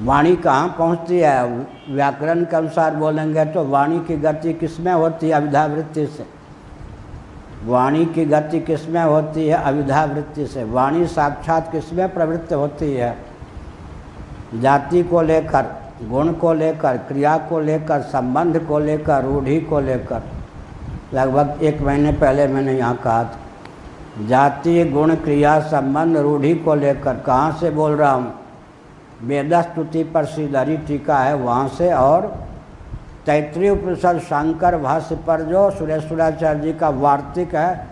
वाणी कहाँ पहुँचती है? व्याकरण के अनुसार बोलेंगे तो वाणी की गति किसमें होती है? अविधावृत्ति से। वाणी की गति किसमें होती है? अविधावृत्ति से। वाणी साक्षात किसमें प्रवृत्त होती है? जाति को लेकर, गुण को लेकर, क्रिया को लेकर, संबंध को लेकर, रूढ़ी को लेकर। लगभग एक महीने पहले मैंने यहाँ कहा था। जाति, गुण, क्रिया, संबंध, रूढ़ी को लेकर कहाँ से बोल रहा हूँ? वेदस्तुति पर श्रीधरी टीका है, वहाँ से और तैतृय उपनिषद शंकर भाष्य पर जो सुरेश्वराचार्य जी का वार्तिक है,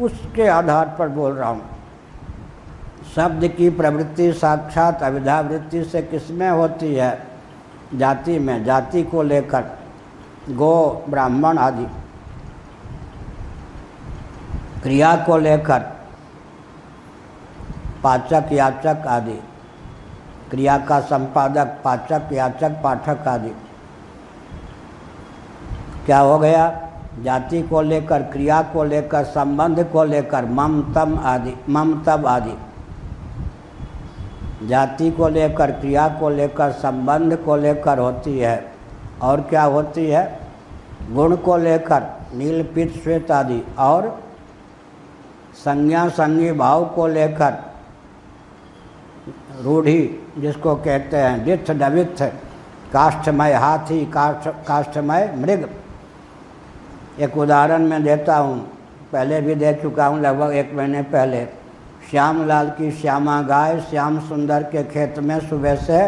उसके आधार पर बोल रहा हूँ। शब्द की प्रवृत्ति साक्षात अविधावृत्ति से किसमें होती है? जाति में, जाति को लेकर, गो, ब्राह्मण आदि। क्रिया को लेकर, पाचक, याचक आदि। क्रिया का संपादक, पाचक, याचक, पाठक आदि। क्या हो गया? जाति को लेकर, क्रिया को लेकर, संबंध को लेकर, ममतम आदि, ममतब आदि। जाति को लेकर, क्रिया को लेकर, संबंध को लेकर होती है। और क्या होती है? गुण को लेकर, नील, पित, श्वेत आदि। और संज्ञा, संज्ञी, भाव को लेकर रूढ़ी, जिसको कहते हैं डिथ डविथ काष्ठमय हाथी, काष्ठ, काष्ठमय मृग। एक उदाहरण मैं देता हूँ, पहले भी दे चुका हूँ, लगभग एक महीने पहले। श्याम लाल की श्यामा गाय, श्याम सुंदर के खेत में सुबह से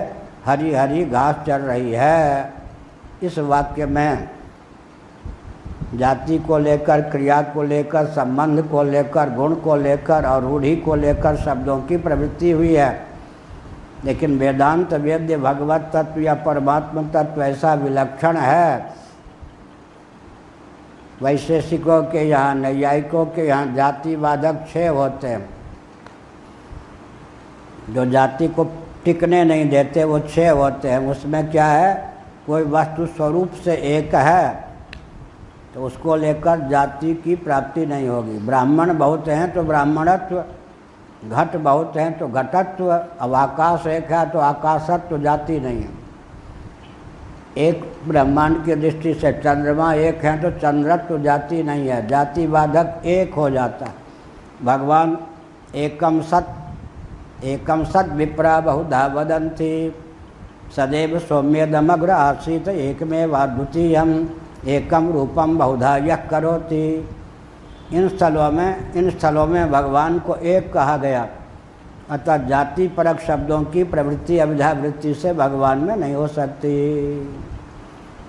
हरी हरी घास चल रही है। इस वाक्य में जाति को लेकर, क्रिया को लेकर, संबंध को लेकर, गुण को लेकर और रूढ़ी को लेकर शब्दों की प्रवृत्ति हुई है। लेकिन वेदांत, वेद्य, भगवत तत्व या परमात्मा तत्व ऐसा विलक्षण है। वैशेषिकों के यहाँ, नैयायिकों के यहाँ जातिवादक छः होते हैं। जो जाति को टिकने नहीं देते, वो छः होते हैं। उसमें क्या है? कोई वस्तु स्वरूप से एक है। तो उसको लेकर जाति की प्राप्ति नहीं होगी। ब्राह्मण बहुत हैं तो ब्राह्मणत्व, घट बहुत हैं तो घटत्व, अब आकाश एक है तो आकाशत्व जाति नहीं है। एक ब्रह्मांड की दृष्टि से चंद्रमा एक है तो चंद्रत्व जाति नहीं है। जाति बाधक एक हो जाता। भगवान एकम सत, एकम सद विप्रा बहुधा वदंती। सदैव सौम्यदमग्र आसीत एक में हम एकम रूपम बहुधा यह करोति। इन स्थलों में, इन स्थलों में भगवान को एक कहा गया। अतः जाति परक शब्दों की प्रवृत्ति अविधावृत्ति से भगवान में नहीं हो सकती।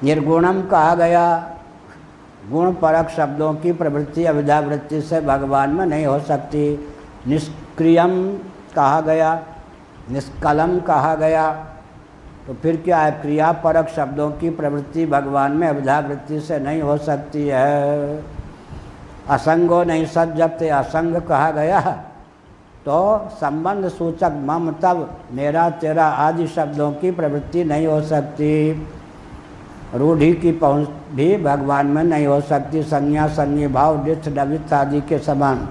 निर्गुणम कहा गया। गुण परक शब्दों की प्रवृत्ति अविधावृत्ति से भगवान में नहीं हो सकती। निष्क्रियम कहा गया। निष्कलम कहा गया। तो फिर क्या है? क्रियापरक शब्दों की प्रवृत्ति भगवान में अविधावृत्ति से नहीं हो सकती है। असंगो नहीं सत जब ते असंग कहा गया। तो संबंध सूचक मम तब मेरा तेरा आदि शब्दों की प्रवृत्ति नहीं हो सकती। रूढ़ी की पहुँच भी भगवान में नहीं हो सकती। संज्ञा संज्ञा भाव डिथ डवित आदि के समान।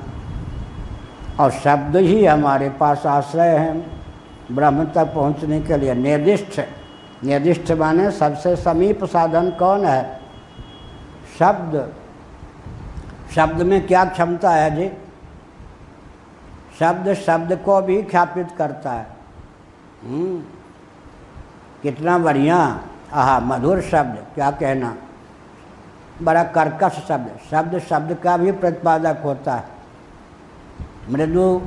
और शब्द ही हमारे पास आश्रय हैं। ब्रह्म तक पहुँचने के लिए निर्दिष्ट। निर्दिष्ट माने सबसे समीप साधन कौन है? शब्द। शब्द में क्या क्षमता है जी? शब्द शब्द को भी ख्यापित करता है। हम्म, कितना बढ़िया। आहा मधुर शब्द क्या कहना? बड़ा कर्कश शब्द। शब्द शब्द का भी प्रतिपादक होता है। मृदु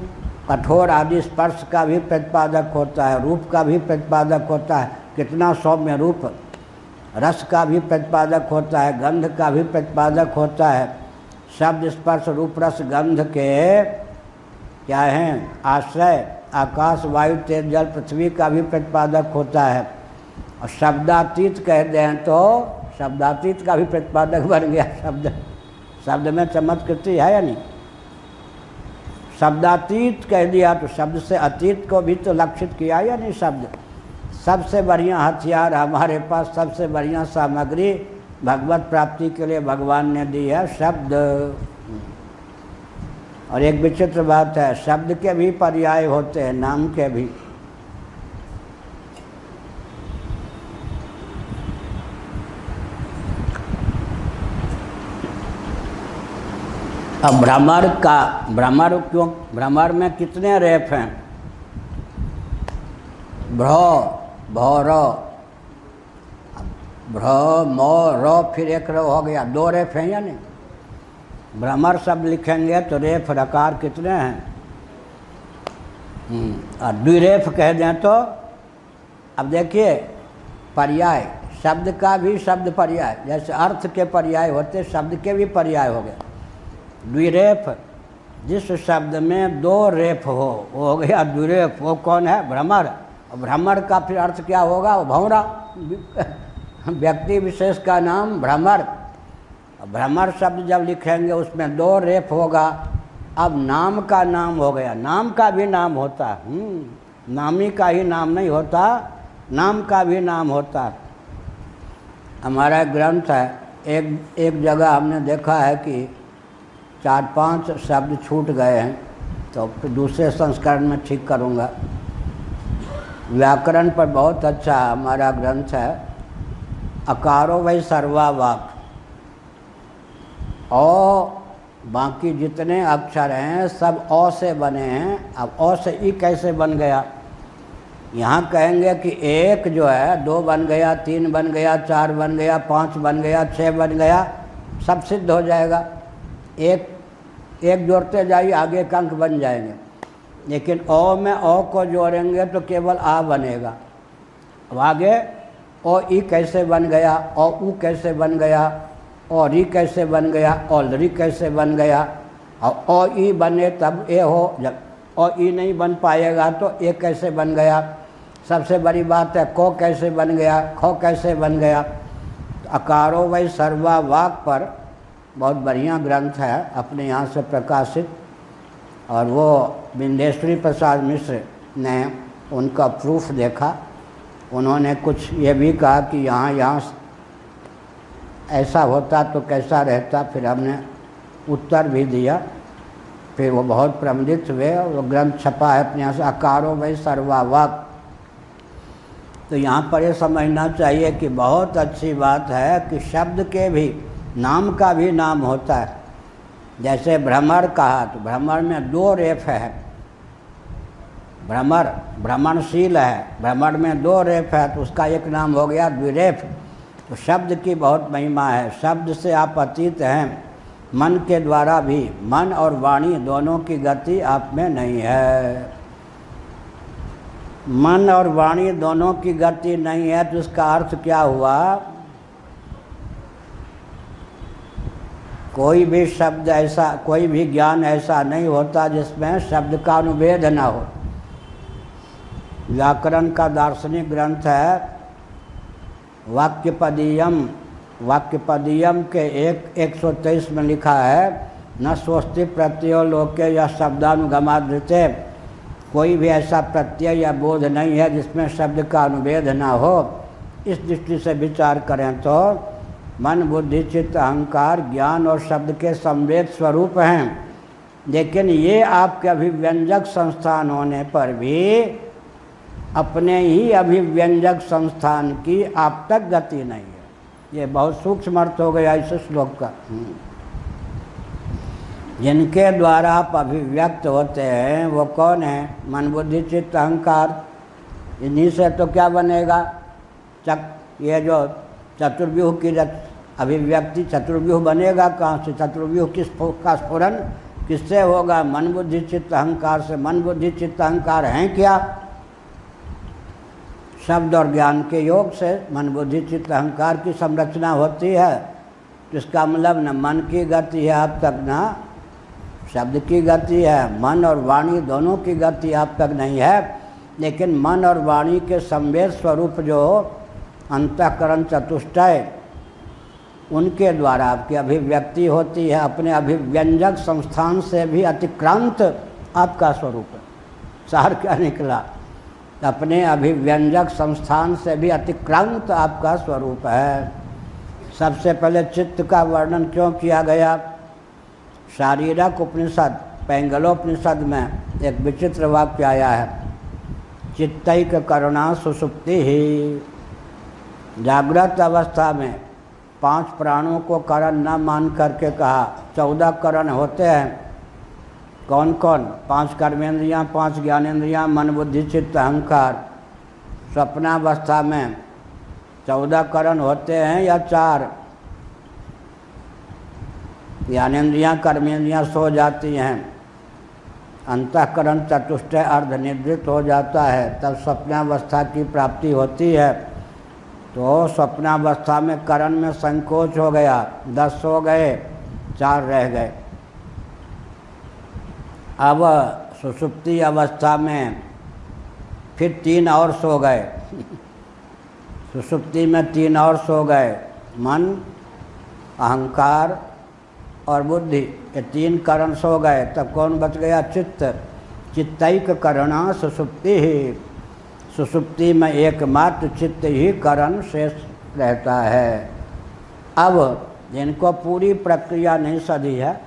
कठोर आदि स्पर्श का भी प्रतिपादक होता है, रूप का भी प्रतिपादक होता है, कितना सौम्य रूप, रस का भी प्रतिपादक होता है, गंध का भी प्रतिपादक होता है। शब्द स्पर्श रूप रस गंध के क्या हैं? आश्रय, आकाश, वायु, तेज, जल, पृथ्वी का भी प्रतिपादक होता है। और शब्दातीत कह दें तो शब्दातीत का भी प्रतिपादक बन गया शब्द। शब्द में चमत्कृति है या नहीं? शब्दातीत कह दिया तो शब्द से अतीत को भी तो लक्षित किया या नहीं शब्द। सबसे बढ़िया हथियार हमारे पास, सबसे बढ़िया सामग्री भगवत प्राप्ति के लिए भगवान ने दी है, शब्द। और एक विचित्र बात है, शब्द के भी पर्याय होते हैं, नाम के भी। अब भ्रमर का भ्रमर क्यों? भ्रमर में कितने रेफ हैं? भ्र भौर भ्र म र फिर एक रो हो गया। दो रेफ हैं या नहीं? भ्रमर सब लिखेंगे तो रेफ रकार कितने हैं? हम्म, और द्विरेफ कह दें तो अब देखिए पर्याय। शब्द का भी शब्द पर्याय। जैसे अर्थ के पर्याय होते शब्द के भी पर्याय हो गए। द्विरेफ। जिस शब्द में दो रेफ हो वो हो गया द्विरेफ। वो कौन है? भ्रमर। भ्रमर का फिर अर्थ क्या होगा? वो भौरा। व्यक्ति विशेष का नाम भ्रमर। भ्रमर शब्द जब लिखेंगे उसमें दो रेफ होगा। अब नाम का नाम हो गया। नाम का भी नाम होता। है हम्म, नामी का ही नाम नहीं होता। नाम का भी नाम होता। हमारा ग्रंथ है एक एक जगह हमने देखा है कि चार पाँच शब्द छूट गए हैं तो दूसरे संस्करण में ठीक करूँगा। व्याकरण पर बहुत अच्छा हमारा ग्रंथ है, अकारो वही सर्वावाक। औ बाकी जितने अक्षर हैं, सब अ से बने हैं। अब अ से ई कैसे बन गया? यहाँ कहेंगे कि एक जो है, दो बन गया, तीन बन गया, चार बन गया, पाँच बन गया छः बन गया, सब सिद्ध हो जाएगा। एक एक जोड़ते जाइए, आगे एक अंक बन जाएँगे। लेकिन ओ में ओ को जोड़ेंगे तो केवल आ बनेगा। अब आगे ओ ई कैसे बन गया ओ ऊ कैसे बन गया और ई कैसे बन गया और री कैसे बन गया। और ओ ई बने तब ए हो, जब ओ ई नहीं बन पाएगा तो ए कैसे बन गया। सबसे बड़ी बात है, को कैसे बन गया, खो कैसे बन गया। तो अकारो वही सर्वा वाक पर बहुत बढ़िया ग्रंथ है, अपने यहाँ से प्रकाशित। और वो बिंदेश्वरी प्रसाद मिश्र ने उनका प्रूफ देखा। उन्होंने कुछ ये भी कहा कि यहाँ यहाँ ऐसा होता तो कैसा रहता, फिर हमने उत्तर भी दिया। फिर वो बहुत प्रमदित हुए और वो ग्रंथ छपा है अपने यहाँ से, अकारो में सर्वावाक। तो यहाँ पर ये समझना चाहिए कि बहुत अच्छी बात है कि शब्द के भी नाम का भी नाम होता है। जैसे भ्रमर कहा तो भ्रमर में दो रेफ है। भ्रमर भ्रमणशील है, भ्रमर में दो रेफ है तो उसका एक नाम हो गया द्विरेफ। तो शब्द की बहुत महिमा है, शब्द से आप अतीत हैं, मन के द्वारा भी। मन और वाणी दोनों की गति आप में नहीं है। मन और वाणी दोनों की गति नहीं है तो इसका अर्थ क्या हुआ? कोई भी शब्द ऐसा, कोई भी ज्ञान ऐसा नहीं होता जिसमें शब्द का अनुभेद न हो। व्याकरण का दार्शनिक ग्रंथ है, वाक्यपदीयम। वाक्यपदीयम के एक एक सौ तेईस में लिखा है, न स्वस्ति प्रत्यय लोके या शब्दानुगमाधृत्य कोई भी ऐसा प्रत्यय या बोध नहीं है जिसमें शब्द का अनुभेद ना हो। इस दृष्टि से विचार करें तो मन, बुद्धि, चित्त, अहंकार, ज्ञान और शब्द के संवेद स्वरूप हैं। लेकिन ये आपके अभिव्यंजक संस्थान होने पर भी अपने ही अभिव्यंजक संस्थान की आप तक गति नहीं है। ये बहुत सूक्ष्म अर्थ हो गया इस श्लोक का। जिनके द्वारा आप अभिव्यक्त होते हैं, वो कौन है? मन, बुद्धि, चित्त, अहंकार। इन्हीं से तो क्या बनेगा? चक, ये जो चतुर्व्यूह की अभिव्यक्ति चतुर्व्यूह बनेगा, कहाँ से चतुर्व्यूह, किस का स्फुरन, किससे होगा? मन बुद्धि, चित्त अहंकार से। मन बुद्धि, चित्त अहंकार हैं क्या? शब्द और ज्ञान के योग से मन बुद्धि, चित्त अहंकार की संरचना होती है। इसका मतलब न मन की गति है अब तक, न शब्द की गति है। मन और वाणी दोनों की गति अब तक नहीं है। लेकिन मन और वाणी के संवेद स्वरूप जो अंतकरण चतुष्टय उनके द्वारा आपकी अभिव्यक्ति होती है, अपने अभिव्यंजक संस्थान से भी अतिक्रांत आपका स्वरूप है। सार क्या निकला? अपने अभिव्यंजक संस्थान से भी अतिक्रांत आपका स्वरूप है। सबसे पहले चित्त का वर्णन क्यों किया गया? शारीरक उपनिषद, पैंगलोपनिषद में एक विचित्र वाक्य आया है। चित्तिक करुणा सुसुप्ति ही। जागृत अवस्था में पाँच प्राणों को करण न मान करके कहा, चौदह करण होते हैं। कौन कौन? पाँच कर्मेंद्रियाँ, पाँच ज्ञानेन्द्रियाँ मन, बुद्धि, चित्त, अहंकार। स्वप्नावस्था में चौदह करण होते हैं या चार? ज्ञानेन्द्रियाँ कर्मेंद्रियाँ सो जाती हैं। अंतकरण चतुष्ट अर्ध निद्रित हो जाता है। तब स्वप्नावस्था की प्राप्ति होती है। तो स्वप्नावस्था में करण में संकोच हो गया, दस हो गए, चार रह गए। अब सुसुप्ति अवस्था में फिर तीन और सो गए। सुसुप्ति में तीन और सो गए, मन, अहंकार और बुद्धि, ये तीन करण सो गए। तब कौन बच गया? चित्त। चित्तक करना सुसुप्ति। ही सुसुप्ति में एकमात्र चित्त ही करण शेष रहता है। अब जिनको पूरी प्रक्रिया नहीं सदी है,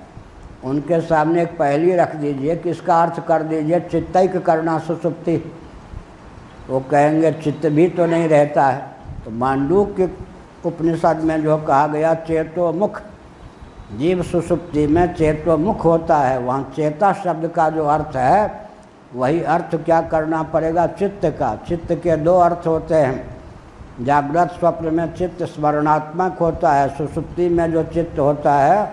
उनके सामने एक पहली रख दीजिए कि इसका अर्थ कर दीजिए चित्तक करना सुसुप्ति। वो कहेंगे, चित्त भी तो नहीं रहता है। तो मांडू के उपनिषद में जो कहा गया, चेतो मुख, जीव सुसुप्ति में चेतो मुख होता है। वहाँ चेता शब्द का जो अर्थ है वही अर्थ क्या करना पड़ेगा? चित्त का। चित्त के दो अर्थ होते हैं। जागृत स्वप्न में चित्त स्मरणात्मक होता है। सुसुप्ति में जो चित्त होता है,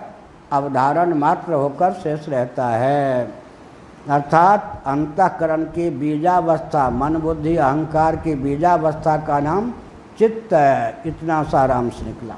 अवधारण मात्र होकर शेष रहता है। अर्थात अंतकरण की बीजावस्था, मन बुद्धि, अहंकार की बीजावस्था का नाम चित्त है। इतना सारांश निकला।